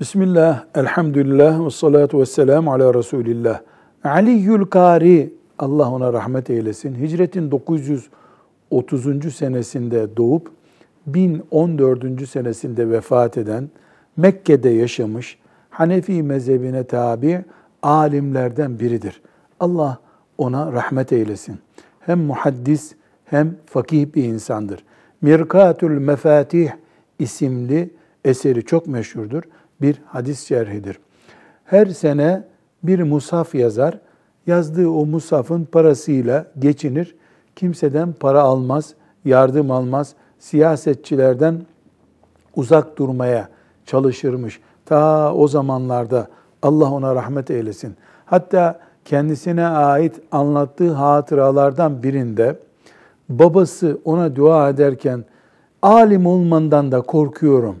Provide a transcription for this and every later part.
Bismillah, elhamdülillah ve salatu ve selamu ala Resulillah. Aliyyül Kari, Allah ona rahmet eylesin. Hicretin 930. senesinde doğup 1014. senesinde vefat eden, Mekke'de yaşamış, Hanefi mezhebine tabi alimlerden biridir. Allah ona rahmet eylesin. Hem muhaddis hem fakih bir insandır. Mirkatül Mefatih isimli eseri çok meşhurdur. Bir hadis şerhidir. Her sene bir musaf yazar. Yazdığı o musafın parasıyla geçinir. Kimseden para almaz, yardım almaz. Siyasetçilerden uzak durmaya çalışırmış. Ta o zamanlarda Allah ona rahmet eylesin. Hatta kendisine ait anlattığı hatıralardan birinde babası ona dua ederken alim olmandan da korkuyorum.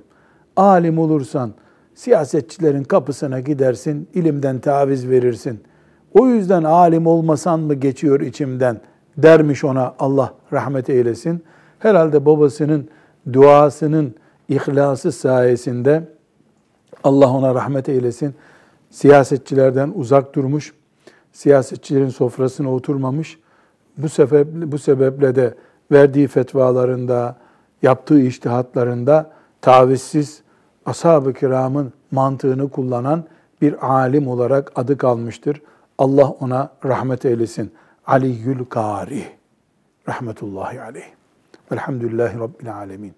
Alim olursan siyasetçilerin kapısına gidersin, ilimden taviz verirsin. O yüzden alim olmasan mı geçiyor içimden dermiş ona Allah rahmet eylesin. Herhalde babasının duasının ihlası sayesinde Allah ona rahmet eylesin. Siyasetçilerden uzak durmuş, siyasetçilerin sofrasına oturmamış. Bu sebeple, bu sebeple de verdiği fetvalarında, yaptığı iştihatlarında tavizsiz ashab-ı kiramın mantığını kullanan bir alim olarak adı kalmıştır. Allah ona rahmet eylesin. Aliyyül Kari. Rahmetullahi aleyh. Velhamdülillahi Rabbil alemin.